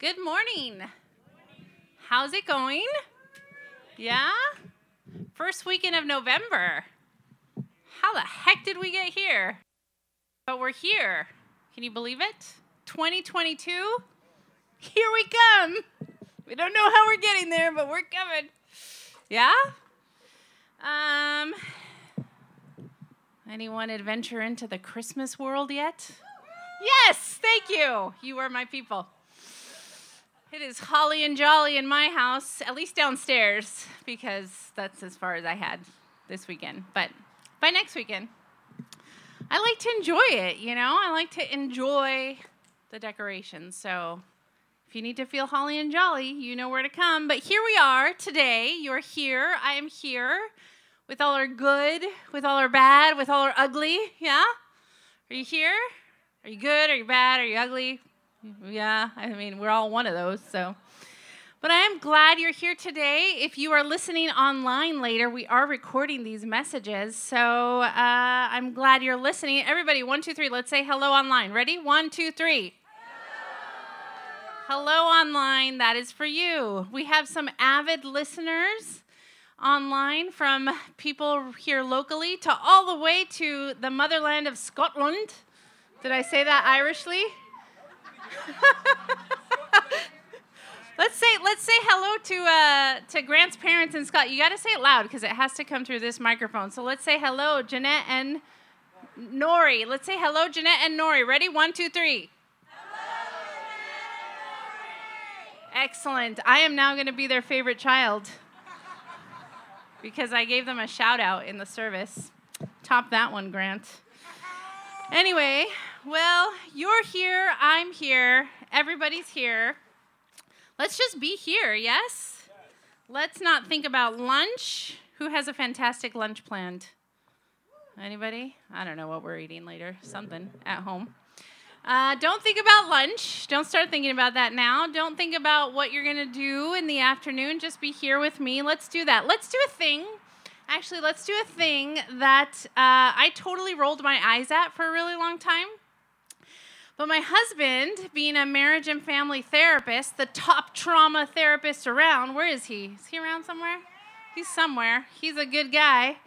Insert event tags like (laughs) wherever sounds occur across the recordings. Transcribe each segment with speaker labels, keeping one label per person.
Speaker 1: Good morning. How's it going? Yeah? First weekend of November. How the heck did we get here? But we're here. Can you believe it? 2022? Here we come. We don't know how we're getting there, but we're coming. Yeah? Um anyone adventure into the Christmas world yet? Yes, thank you. You are my people. It is holly and jolly in my house, at least downstairs, because that's as far as I had this weekend. But by next weekend, I like to enjoy it, you know? I like to enjoy the decorations. So if you need to feel holly and jolly, you know where to come. But here we are today. You're here. I am here with all our good, with all our bad, with all our ugly. Yeah? Are you here? Are you good? Are you bad? Are you ugly? Yeah, I mean, we're all one of those, so. But I am glad you're here today. If you are listening online later, we are recording these messages. So uh, I'm glad you're listening. Everybody, one, two, three, let's say hello online. Ready? One, two, three. Hello, hello online. That is for you. We have some avid listeners online from people here locally to all the way to the motherland of Scotland. Did I say that Irishly? (laughs) let's say let's say hello to uh, to Grant's parents and Scott. You got to say it loud because it has to come through this microphone. So let's say hello, Jeanette and Nori. Let's say hello, Jeanette and Nori. Ready? One, two, three. Excellent. I am now going to be their favorite child because I gave them a shout out in the service. Top that one, Grant. Anyway, well, you're here, I'm here, everybody's here. Let's just be here, yes? Let's not think about lunch. Who has a fantastic lunch planned? Anybody? I don't know what we're eating later. Something at home. Uh, don't think about lunch. Don't start thinking about that now. Don't think about what you're going to do in the afternoon. Just be here with me. Let's do that. Let's do a thing Actually, let's do a thing that uh, I totally rolled my eyes at for a really long time. But my husband, being a marriage and family therapist, the top trauma therapist around, where is he? Is he around somewhere? He's somewhere. He's a good guy.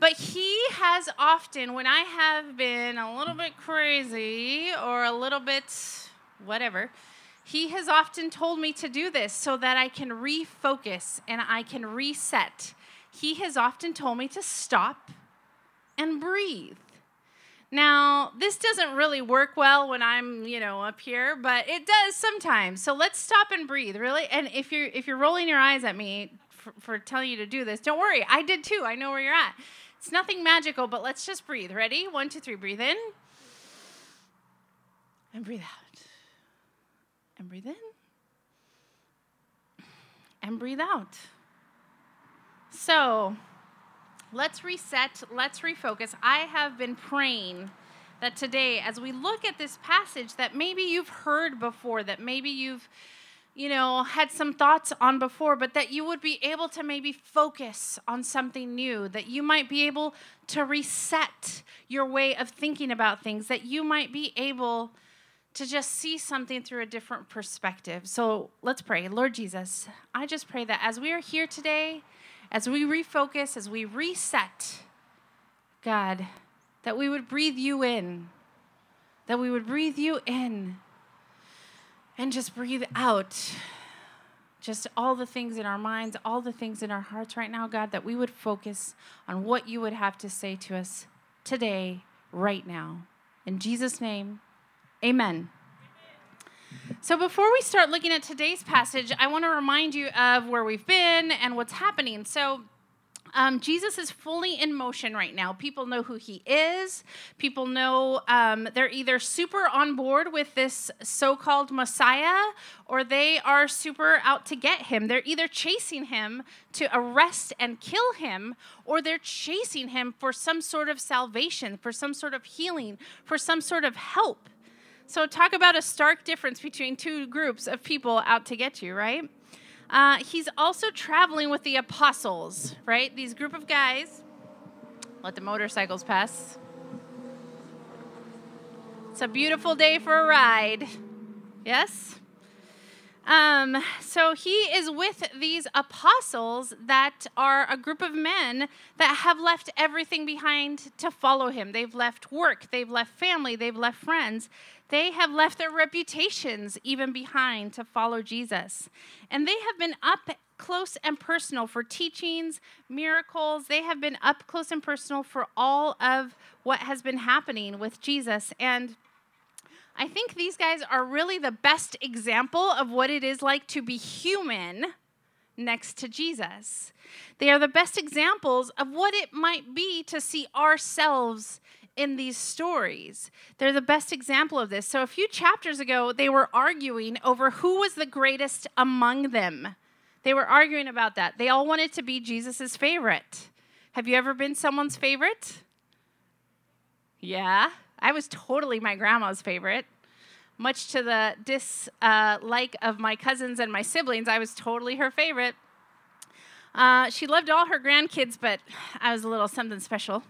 Speaker 1: But he has often, when I have been a little bit crazy or a little bit whatever, he has often told me to do this so that I can refocus and I can reset he has often told me to stop and breathe. Now, this doesn't really work well when I'm, you know, up here, but it does sometimes. So let's stop and breathe, really. And if you're if you're rolling your eyes at me for, for telling you to do this, don't worry. I did too. I know where you're at. It's nothing magical, but let's just breathe. Ready? One, two, three. Breathe in and breathe out. And breathe in and breathe out. So let's reset, let's refocus. I have been praying that today, as we look at this passage that maybe you've heard before, that maybe you've you know, had some thoughts on before, but that you would be able to maybe focus on something new, that you might be able to reset your way of thinking about things, that you might be able to just see something through a different perspective. So let's pray. Lord Jesus, I just pray that as we are here today, as we refocus, as we reset, God, that we would breathe you in, that we would breathe you in and just breathe out. Just all the things in our minds, all the things in our hearts right now, God, that we would focus on what you would have to say to us today, right now. In Jesus' name, amen. So, before we start looking at today's passage, I want to remind you of where we've been and what's happening. So, um, Jesus is fully in motion right now. People know who he is. People know um, they're either super on board with this so called Messiah or they are super out to get him. They're either chasing him to arrest and kill him or they're chasing him for some sort of salvation, for some sort of healing, for some sort of help. So, talk about a stark difference between two groups of people out to get you, right? Uh, he's also traveling with the apostles, right? These group of guys. Let the motorcycles pass. It's a beautiful day for a ride. Yes? Um, so he is with these apostles that are a group of men that have left everything behind to follow him. They've left work, they've left family, they've left friends. They have left their reputations even behind to follow Jesus. And they have been up close and personal for teachings, miracles. They have been up close and personal for all of what has been happening with Jesus. And I think these guys are really the best example of what it is like to be human next to Jesus. They are the best examples of what it might be to see ourselves in these stories. They're the best example of this. So, a few chapters ago, they were arguing over who was the greatest among them. They were arguing about that. They all wanted to be Jesus' favorite. Have you ever been someone's favorite? Yeah. I was totally my grandma's favorite. Much to the dislike of my cousins and my siblings, I was totally her favorite. Uh, she loved all her grandkids, but I was a little something special.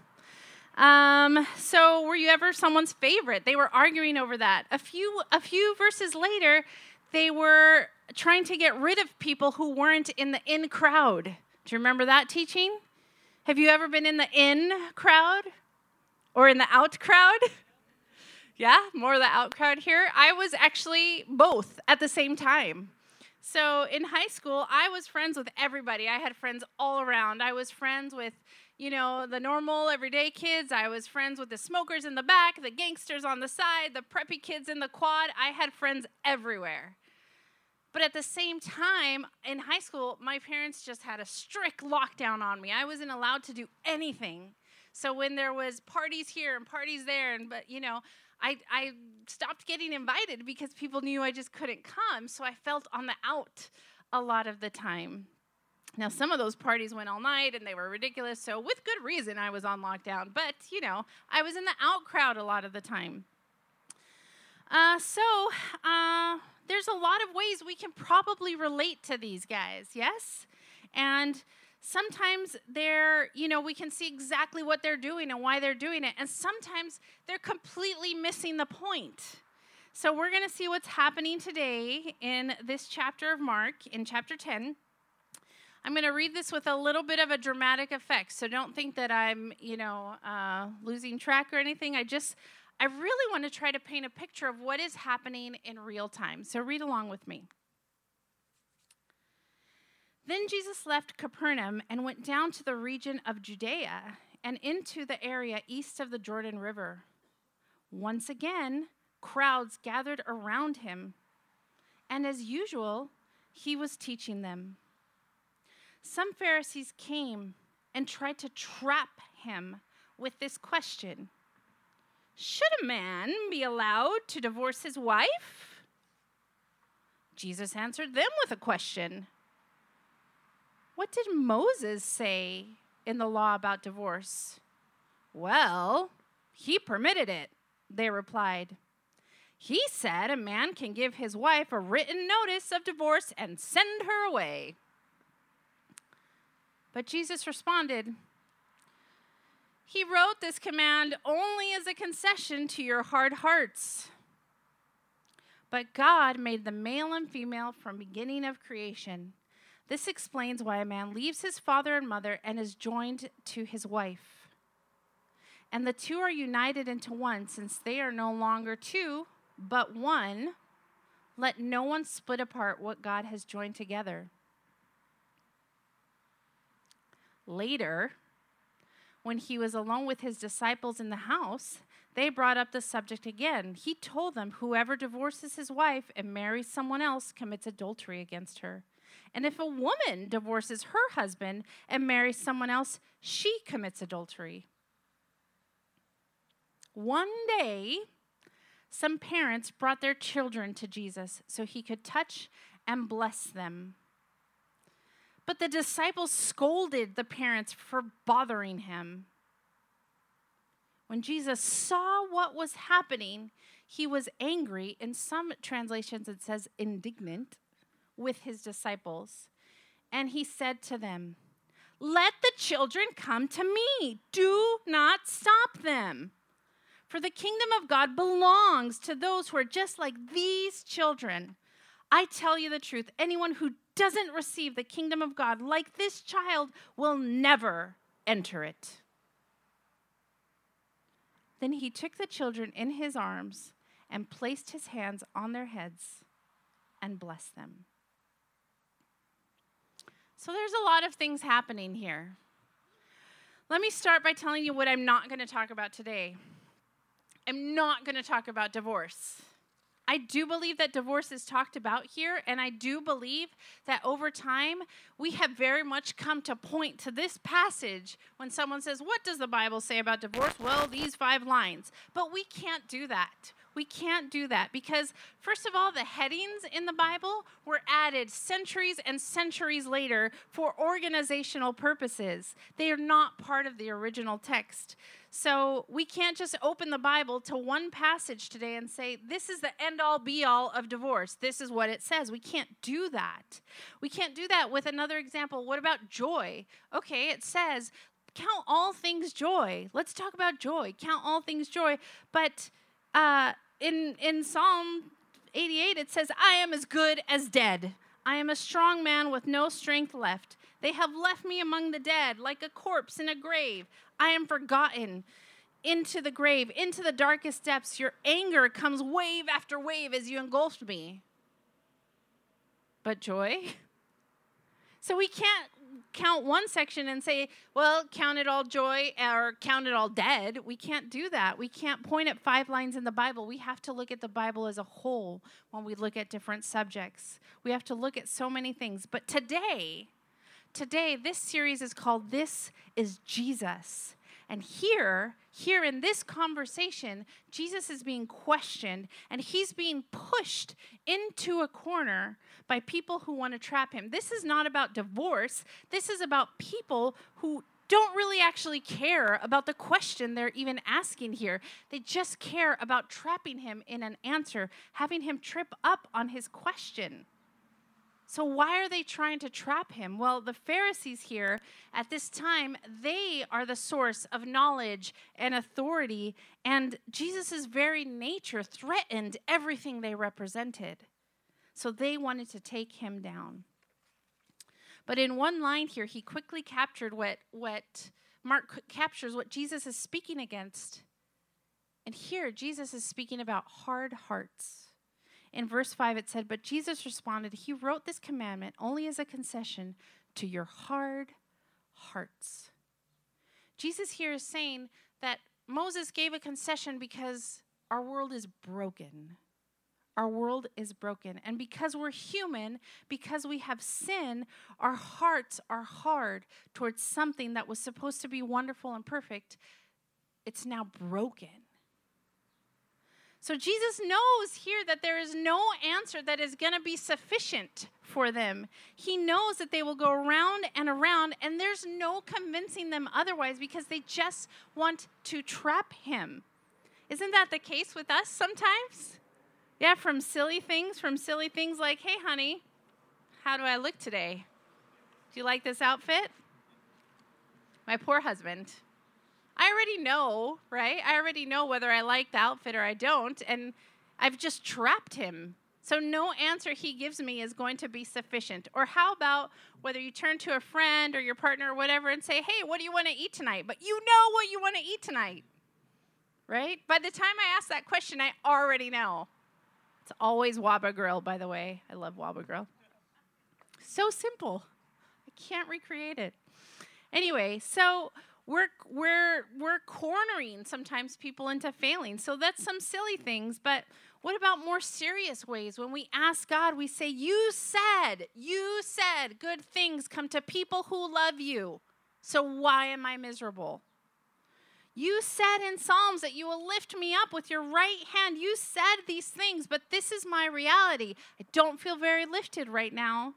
Speaker 1: Um, so, were you ever someone's favorite? They were arguing over that. A few, a few verses later, they were trying to get rid of people who weren't in the in crowd. Do you remember that teaching? Have you ever been in the in crowd or in the out crowd? (laughs) Yeah, more of the out crowd here. I was actually both at the same time. So in high school, I was friends with everybody. I had friends all around. I was friends with, you know, the normal everyday kids. I was friends with the smokers in the back, the gangsters on the side, the preppy kids in the quad. I had friends everywhere. But at the same time, in high school, my parents just had a strict lockdown on me. I wasn't allowed to do anything. So when there was parties here and parties there and but you know, I, I stopped getting invited because people knew I just couldn't come. So I felt on the out a lot of the time. Now, some of those parties went all night and they were ridiculous. So, with good reason, I was on lockdown. But, you know, I was in the out crowd a lot of the time. Uh, so, uh, there's a lot of ways we can probably relate to these guys, yes? And sometimes they're, you know, we can see exactly what they're doing and why they're doing it. And sometimes they're completely missing the point. So we're going to see what's happening today in this chapter of Mark, in chapter 10. I'm going to read this with a little bit of a dramatic effect. So don't think that I'm, you know, uh, losing track or anything. I just, I really want to try to paint a picture of what is happening in real time. So read along with me. Then Jesus left Capernaum and went down to the region of Judea and into the area east of the Jordan River. Once again, crowds gathered around him, and as usual, he was teaching them. Some Pharisees came and tried to trap him with this question Should a man be allowed to divorce his wife? Jesus answered them with a question. What did Moses say in the law about divorce? Well, he permitted it, they replied. He said a man can give his wife a written notice of divorce and send her away. But Jesus responded, He wrote this command only as a concession to your hard hearts. But God made the male and female from beginning of creation. This explains why a man leaves his father and mother and is joined to his wife. And the two are united into one, since they are no longer two, but one. Let no one split apart what God has joined together. Later, when he was alone with his disciples in the house, they brought up the subject again. He told them, Whoever divorces his wife and marries someone else commits adultery against her. And if a woman divorces her husband and marries someone else, she commits adultery. One day, some parents brought their children to Jesus so he could touch and bless them. But the disciples scolded the parents for bothering him. When Jesus saw what was happening, he was angry. In some translations, it says indignant with his disciples. And he said to them, Let the children come to me. Do not stop them. For the kingdom of God belongs to those who are just like these children. I tell you the truth anyone who doesn't receive the kingdom of God like this child will never enter it. Then he took the children in his arms and placed his hands on their heads and blessed them. So there's a lot of things happening here. Let me start by telling you what I'm not going to talk about today. I'm not going to talk about divorce. I do believe that divorce is talked about here, and I do believe that over time we have very much come to point to this passage when someone says, What does the Bible say about divorce? Well, these five lines. But we can't do that. We can't do that because, first of all, the headings in the Bible were added centuries and centuries later for organizational purposes. They are not part of the original text. So we can't just open the Bible to one passage today and say, this is the end all be all of divorce. This is what it says. We can't do that. We can't do that with another example. What about joy? Okay, it says, count all things joy. Let's talk about joy. Count all things joy. But uh, in, in Psalm 88, it says, I am as good as dead. I am a strong man with no strength left. They have left me among the dead, like a corpse in a grave. I am forgotten into the grave, into the darkest depths. Your anger comes wave after wave as you engulfed me. But joy? (laughs) So we can't count one section and say, well, count it all joy or count it all dead. We can't do that. We can't point at five lines in the Bible. We have to look at the Bible as a whole when we look at different subjects. We have to look at so many things. But today, today, this series is called This is Jesus. And here, here in this conversation, Jesus is being questioned and he's being pushed into a corner by people who want to trap him. This is not about divorce, this is about people who don't really actually care about the question they're even asking here. They just care about trapping him in an answer, having him trip up on his question. So, why are they trying to trap him? Well, the Pharisees here at this time, they are the source of knowledge and authority, and Jesus' very nature threatened everything they represented. So, they wanted to take him down. But in one line here, he quickly captured what, what Mark captures what Jesus is speaking against. And here, Jesus is speaking about hard hearts. In verse 5, it said, But Jesus responded, He wrote this commandment only as a concession to your hard hearts. Jesus here is saying that Moses gave a concession because our world is broken. Our world is broken. And because we're human, because we have sin, our hearts are hard towards something that was supposed to be wonderful and perfect. It's now broken. So Jesus knows here that there is no answer that is going to be sufficient for them. He knows that they will go around and around, and there's no convincing them otherwise because they just want to trap him. Isn't that the case with us sometimes? Yeah, from silly things, from silly things like, hey, honey, how do I look today? Do you like this outfit? My poor husband. I already know, right? I already know whether I like the outfit or I don't, and I've just trapped him. So no answer he gives me is going to be sufficient. Or how about whether you turn to a friend or your partner or whatever and say, "Hey, what do you want to eat tonight?" But you know what you want to eat tonight. Right? By the time I ask that question, I already know. It's always Waba Grill, by the way. I love Waba Grill. So simple. I can't recreate it. Anyway, so we're we're we're cornering sometimes people into failing. So that's some silly things, but what about more serious ways? When we ask God, we say, "You said, you said good things come to people who love you. So why am I miserable?" You said in Psalms that you will lift me up with your right hand. You said these things, but this is my reality. I don't feel very lifted right now.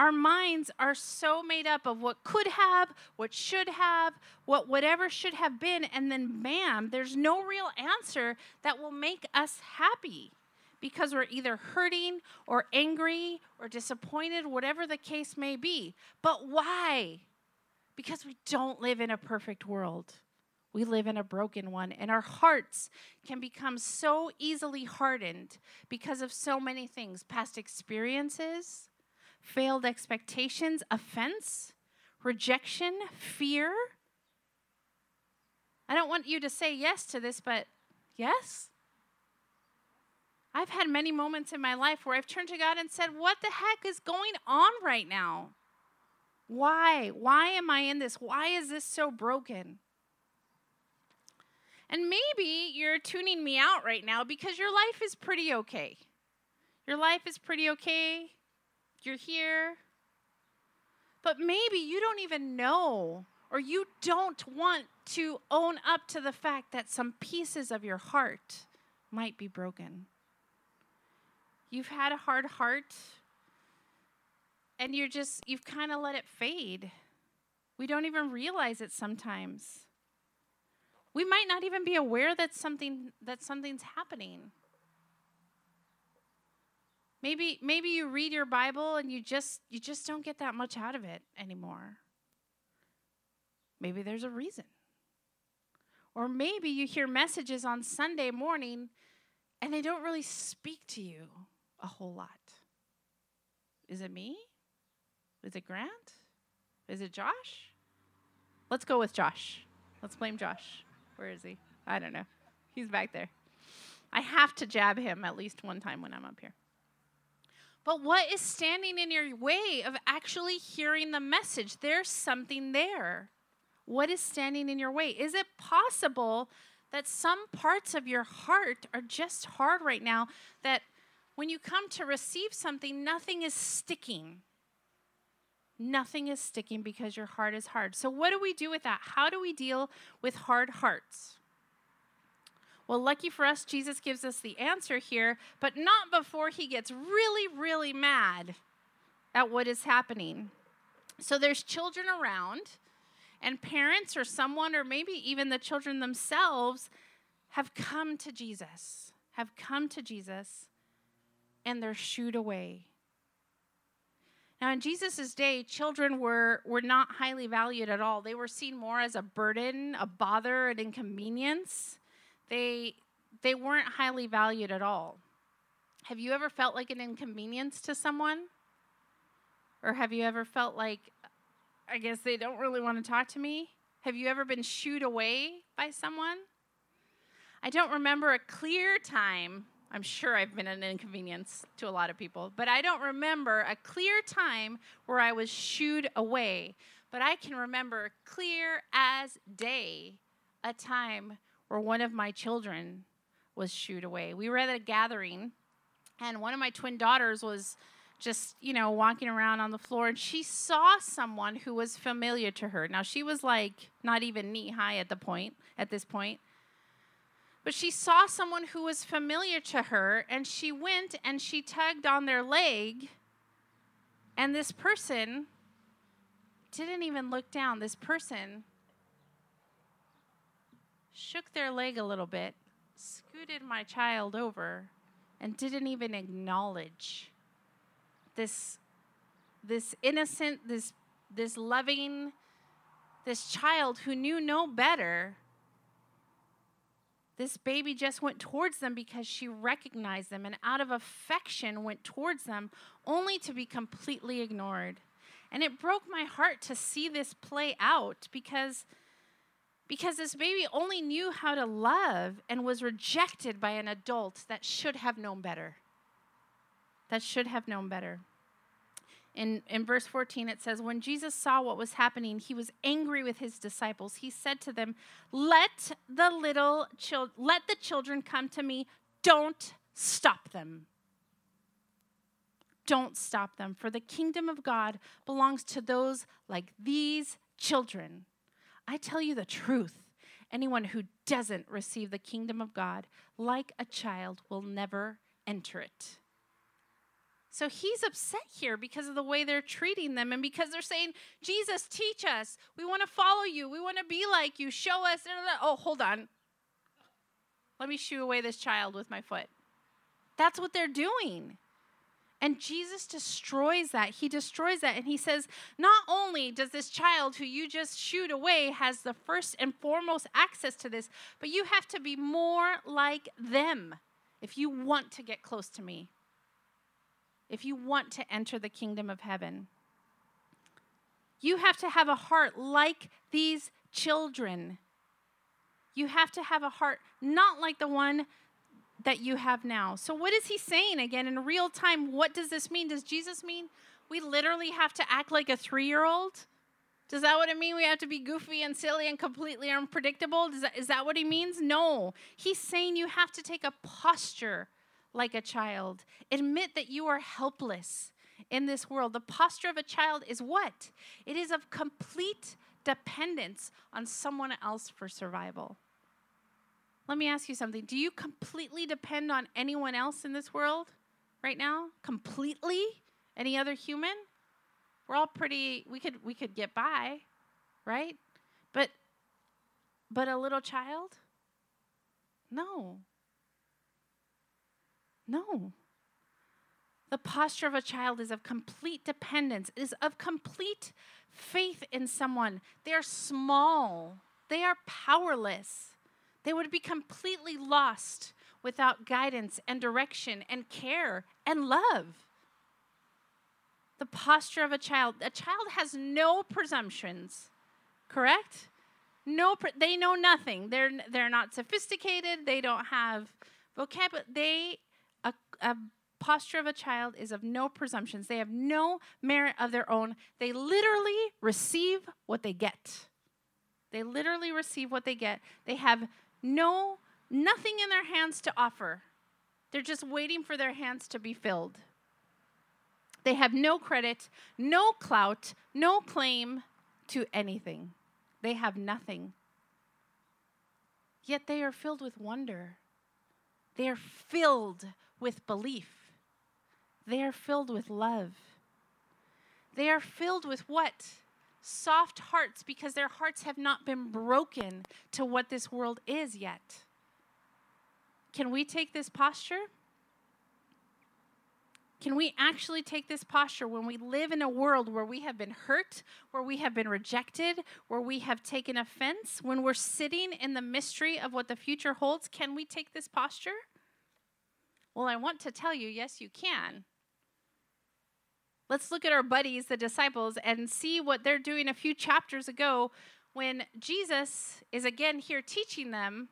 Speaker 1: Our minds are so made up of what could have, what should have, what whatever should have been, and then bam, there's no real answer that will make us happy because we're either hurting or angry or disappointed, whatever the case may be. But why? Because we don't live in a perfect world. We live in a broken one, and our hearts can become so easily hardened because of so many things past experiences, failed expectations, offense, rejection, fear. I don't want you to say yes to this, but yes? I've had many moments in my life where I've turned to God and said, What the heck is going on right now? Why? Why am I in this? Why is this so broken? And maybe you're tuning me out right now because your life is pretty okay. Your life is pretty okay. You're here. But maybe you don't even know or you don't want to own up to the fact that some pieces of your heart might be broken. You've had a hard heart and you're just, you've kind of let it fade. We don't even realize it sometimes. We might not even be aware that something that something's happening. Maybe maybe you read your Bible and you just you just don't get that much out of it anymore. Maybe there's a reason. Or maybe you hear messages on Sunday morning and they don't really speak to you a whole lot. Is it me? Is it Grant? Is it Josh? Let's go with Josh. Let's blame Josh. Where is he? I don't know. He's back there. I have to jab him at least one time when I'm up here. But what is standing in your way of actually hearing the message? There's something there. What is standing in your way? Is it possible that some parts of your heart are just hard right now that when you come to receive something, nothing is sticking? Nothing is sticking because your heart is hard. So, what do we do with that? How do we deal with hard hearts? Well, lucky for us, Jesus gives us the answer here, but not before he gets really, really mad at what is happening. So, there's children around, and parents or someone, or maybe even the children themselves, have come to Jesus, have come to Jesus, and they're shooed away. Now, in Jesus' day, children were, were not highly valued at all. They were seen more as a burden, a bother, an inconvenience. They, they weren't highly valued at all. Have you ever felt like an inconvenience to someone? Or have you ever felt like, I guess they don't really want to talk to me? Have you ever been shooed away by someone? I don't remember a clear time I'm sure I've been an inconvenience to a lot of people, but I don't remember a clear time where I was shooed away. But I can remember clear as day a time where one of my children was shooed away. We were at a gathering, and one of my twin daughters was just, you know, walking around on the floor, and she saw someone who was familiar to her. Now, she was like not even knee high at the point, at this point but she saw someone who was familiar to her, and she went and she tugged on their leg. And this person didn't even look down. This person shook their leg a little bit, scooted my child over, and didn't even acknowledge this, this innocent, this, this loving, this child who knew no better this baby just went towards them because she recognized them and out of affection went towards them only to be completely ignored. And it broke my heart to see this play out because because this baby only knew how to love and was rejected by an adult that should have known better. That should have known better. In, in verse 14, it says, When Jesus saw what was happening, he was angry with his disciples. He said to them, Let the little children, let the children come to me. Don't stop them. Don't stop them, for the kingdom of God belongs to those like these children. I tell you the truth. Anyone who doesn't receive the kingdom of God like a child will never enter it. So he's upset here because of the way they're treating them and because they're saying, Jesus, teach us. We want to follow you. We want to be like you. Show us. Oh, hold on. Let me shoo away this child with my foot. That's what they're doing. And Jesus destroys that. He destroys that. And he says, not only does this child who you just shoot away has the first and foremost access to this, but you have to be more like them if you want to get close to me, if you want to enter the kingdom of heaven. You have to have a heart like these children. You have to have a heart not like the one that you have now. So, what is he saying again in real time? What does this mean? Does Jesus mean we literally have to act like a three year old? Does that what it mean? We have to be goofy and silly and completely unpredictable? Does that, is that what he means? No. He's saying you have to take a posture like a child. Admit that you are helpless in this world. The posture of a child is what? It is of complete dependence on someone else for survival. Let me ask you something. Do you completely depend on anyone else in this world right now? Completely? Any other human? We're all pretty we could we could get by, right? But but a little child? No. No. The posture of a child is of complete dependence, is of complete faith in someone. They're small, they are powerless. They would be completely lost without guidance and direction and care and love. The posture of a child, a child has no presumptions, correct? No, they know nothing. They're they're not sophisticated. They don't have vocabulary. They a, a posture of a child is of no presumptions. They have no merit of their own. They literally receive what they get. They literally receive what they get. They have no, nothing in their hands to offer. They're just waiting for their hands to be filled. They have no credit, no clout, no claim to anything. They have nothing. Yet they are filled with wonder. They are filled with belief. They are filled with love. They are filled with what? Soft hearts because their hearts have not been broken to what this world is yet. Can we take this posture? Can we actually take this posture when we live in a world where we have been hurt, where we have been rejected, where we have taken offense, when we're sitting in the mystery of what the future holds? Can we take this posture? Well, I want to tell you, yes, you can. Let's look at our buddies, the disciples, and see what they're doing a few chapters ago when Jesus is again here teaching them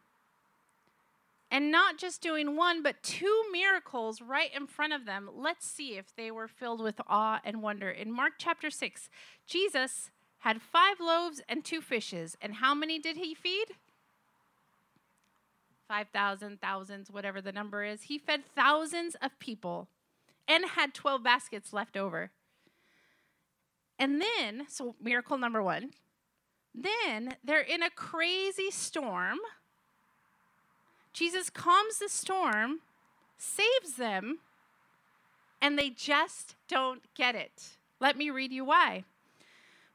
Speaker 1: and not just doing one, but two miracles right in front of them. Let's see if they were filled with awe and wonder. In Mark chapter 6, Jesus had five loaves and two fishes. And how many did he feed? 5,000, thousands, whatever the number is. He fed thousands of people and had 12 baskets left over. And then, so miracle number one, then they're in a crazy storm. Jesus calms the storm, saves them, and they just don't get it. Let me read you why.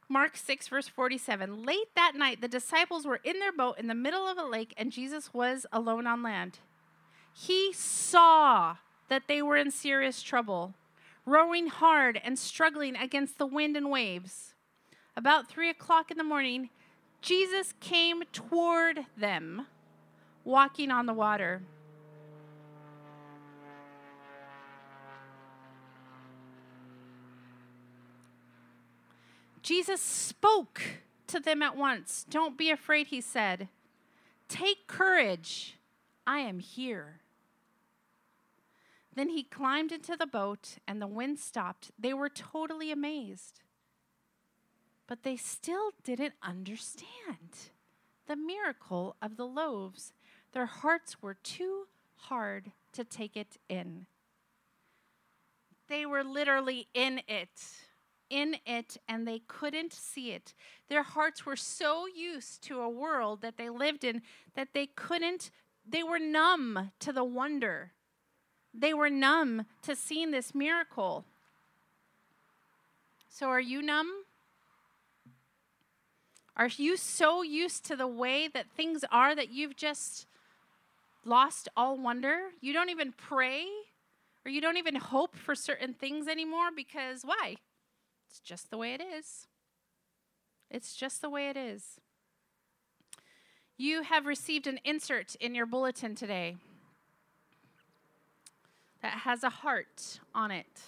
Speaker 1: Mark 6, verse 47. Late that night, the disciples were in their boat in the middle of a lake, and Jesus was alone on land. He saw that they were in serious trouble, rowing hard and struggling against the wind and waves. About three o'clock in the morning, Jesus came toward them, walking on the water. Jesus spoke to them at once. Don't be afraid, he said. Take courage. I am here. Then he climbed into the boat, and the wind stopped. They were totally amazed. But they still didn't understand the miracle of the loaves. Their hearts were too hard to take it in. They were literally in it, in it, and they couldn't see it. Their hearts were so used to a world that they lived in that they couldn't, they were numb to the wonder they were numb to seeing this miracle. So, are you numb? Are you so used to the way that things are that you've just lost all wonder? You don't even pray or you don't even hope for certain things anymore because why? It's just the way it is. It's just the way it is. You have received an insert in your bulletin today that has a heart on it.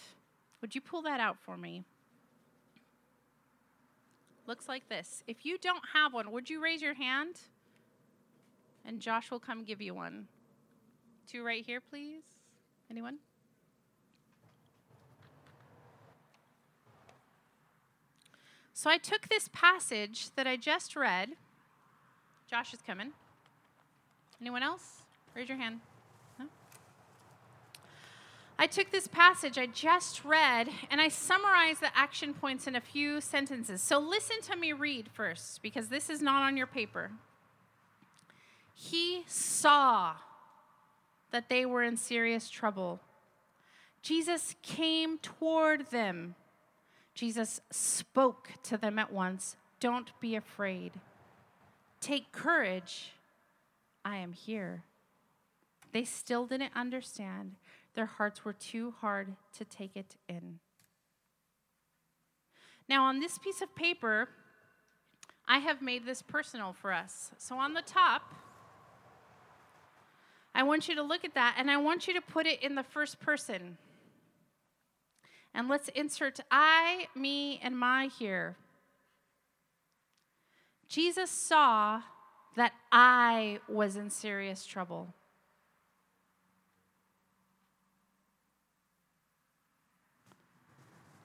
Speaker 1: Would you pull that out for me? Looks like this. If you don't have one, would you raise your hand? And Josh will come give you one. Two right here, please. Anyone? So I took this passage that I just read. Josh is coming. Anyone else? Raise your hand. I took this passage I just read and I summarized the action points in a few sentences. So listen to me read first because this is not on your paper. He saw that they were in serious trouble. Jesus came toward them. Jesus spoke to them at once Don't be afraid. Take courage. I am here. They still didn't understand. Their hearts were too hard to take it in. Now, on this piece of paper, I have made this personal for us. So on the top, I want you to look at that and I want you to put it in the first person. And let's insert I, me, and my here. Jesus saw that I was in serious trouble.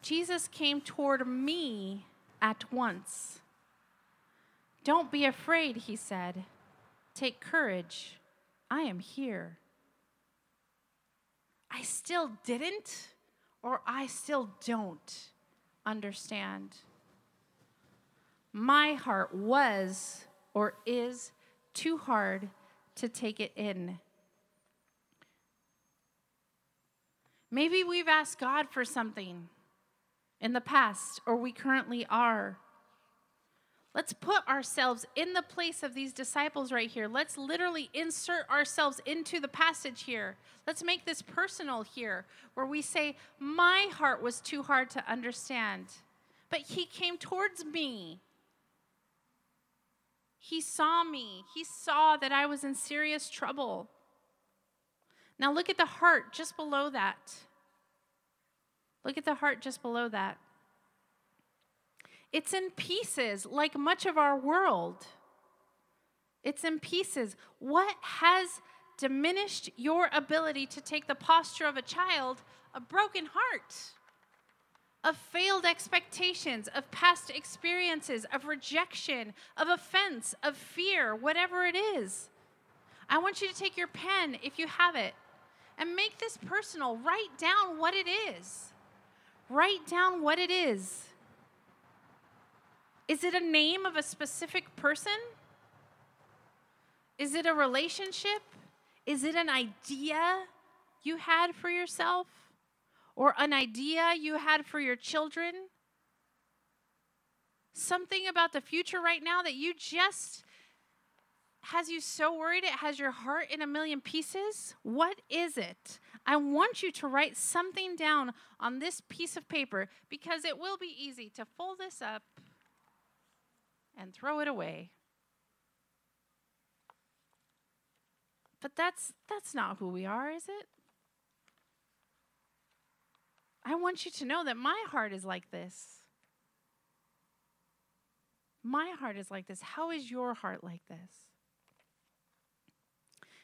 Speaker 1: Jesus came toward me at once. Don't be afraid, he said. Take courage. I am here. I still didn't, or I still don't understand. My heart was or is too hard to take it in. Maybe we've asked God for something in the past, or we currently are. Let's put ourselves in the place of these disciples right here. Let's literally insert ourselves into the passage here. Let's make this personal here, where we say, My heart was too hard to understand, but he came towards me. He saw me, he saw that I was in serious trouble. Now, look at the heart just below that. Look at the heart just below that. It's in pieces, like much of our world. It's in pieces. What has diminished your ability to take the posture of a child? A broken heart, of failed expectations, of past experiences, of rejection, of offense, of fear, whatever it is. I want you to take your pen, if you have it, and make this personal. Write down what it is. Write down what it is. Is it a name of a specific person? Is it a relationship? Is it an idea you had for yourself? Or an idea you had for your children? Something about the future right now that you just has you so worried it has your heart in a million pieces? What is it? I want you to write something down on this piece of paper because it will be easy to fold this up and throw it away. But that's that's not who we are, is it? I want you to know that my heart is like this. My heart is like this. How is your heart like this?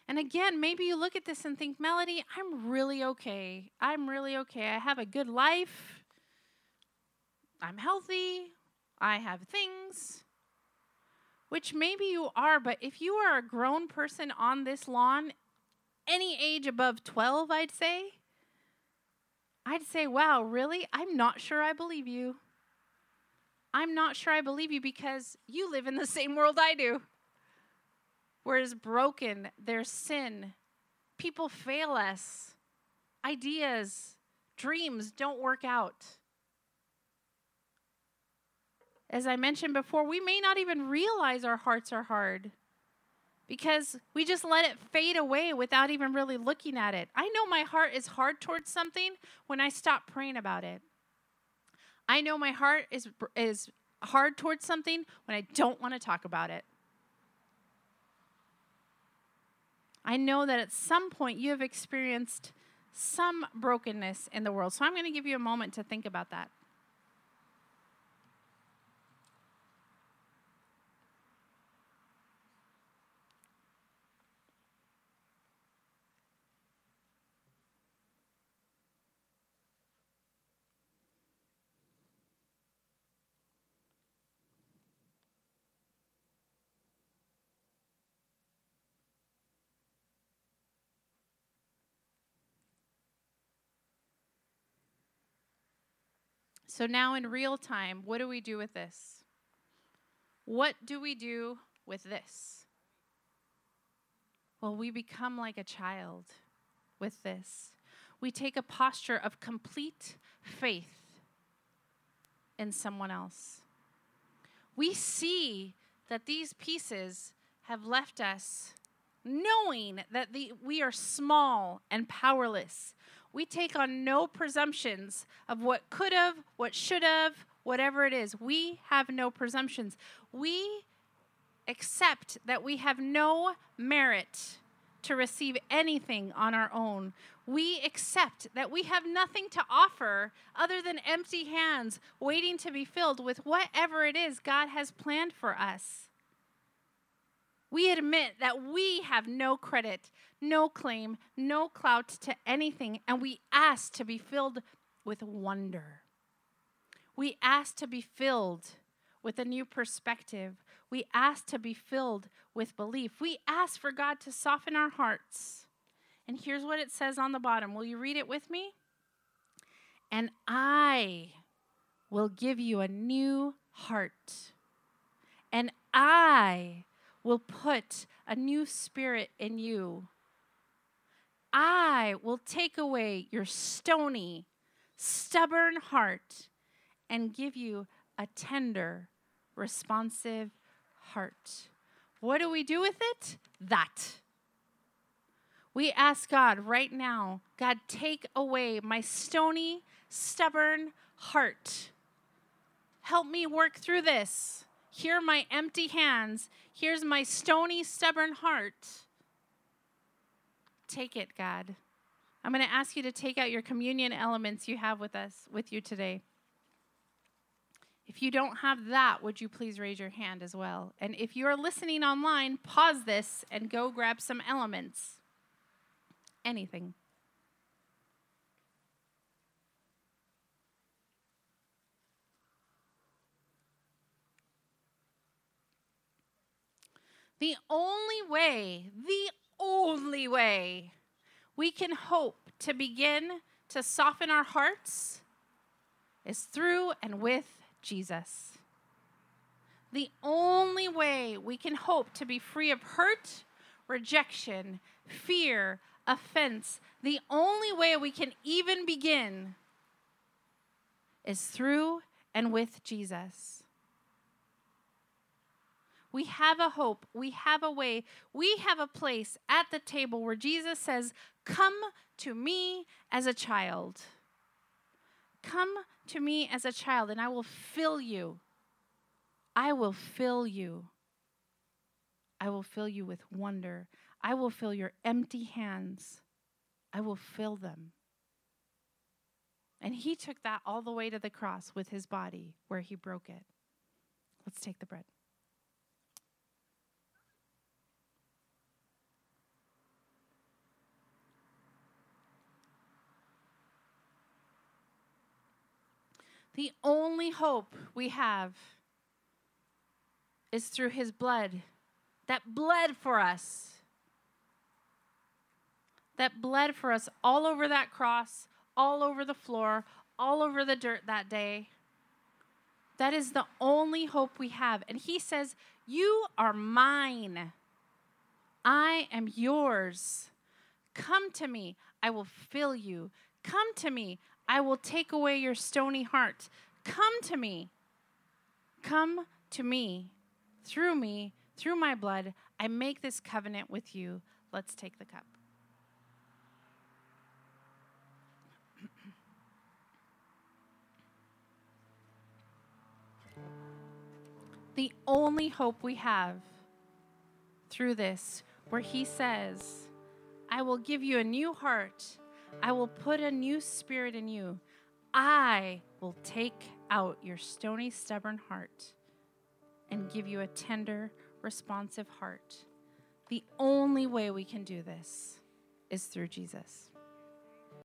Speaker 1: And again, maybe you look at this and think, Melody, I'm really okay. I'm really okay. I have a good life. I'm healthy. I have things which maybe you are, but if you are a grown person on this lawn, any age above 12, I'd say, I'd say, wow, really? I'm not sure I believe you. I'm not sure I believe you because you live in the same world I do. Where it's broken, there's sin, people fail us, ideas, dreams don't work out. As I mentioned before, we may not even realize our hearts are hard because we just let it fade away without even really looking at it. I know my heart is hard towards something when I stop praying about it. I know my heart is is hard towards something when I don't want to talk about it. I know that at some point you have experienced some brokenness in the world. So I'm going to give you a moment to think about that. So now in real time, what do we do with this? What do we do with this? Well, we become like a child with this. We take a posture of complete faith in someone else. We see that these pieces have left us knowing that the, we are small and powerless we take on no presumptions of what could have, what should have, whatever it is. We have no presumptions. We accept that we have no merit to receive anything on our own. We accept that we have nothing to offer other than empty hands waiting to be filled with whatever it is God has planned for us. We admit that we have no credit, no claim, no clout to anything, and we ask to be filled with wonder. We ask to be filled with a new perspective. We ask to be filled with belief. We ask for God to soften our hearts. And here's what it says on the bottom. Will you read it with me? And I will give you a new heart. And I will put a new spirit in you. I will take away your stony, stubborn heart and give you a tender, responsive heart. What do we do with it? That. We ask God right now, God, take away my stony, stubborn heart. Help me work through this. Here are my empty hands. Here's my stony, stubborn heart. Take it, God. I'm going to ask you to take out your communion elements you have with us, with you today. If you don't have that, would you please raise your hand as well? And if you are listening online, pause this and go grab some elements. Anything. The only way, the only way we can hope to begin to soften our hearts is through and with Jesus. The only way we can hope to be free of hurt, rejection, fear, offense, the only way we can even begin is through and with Jesus. We have a hope. We have a way. We have a place at the table where Jesus says, Come to me as a child. Come to me as a child, and I will fill you. I will fill you. I will fill you with wonder. I will fill your empty hands. I will fill them. And he took that all the way to the cross with his body where he broke it. Let's take the bread. The only hope we have is through his blood that bled for us. That bled for us all over that cross, all over the floor, all over the dirt that day. That is the only hope we have. And he says, You are mine. I am yours. Come to me. I will fill you. Come to me. I will take away your stony heart. Come to me. Come to me. Through me, through my blood, I make this covenant with you. Let's take the cup. (clears throat) the only hope we have through this, where He says, I will give you a new heart, I will put a new spirit in you. I will take out your stony, stubborn heart and give you a tender, responsive heart. The only way we can do this is through Jesus.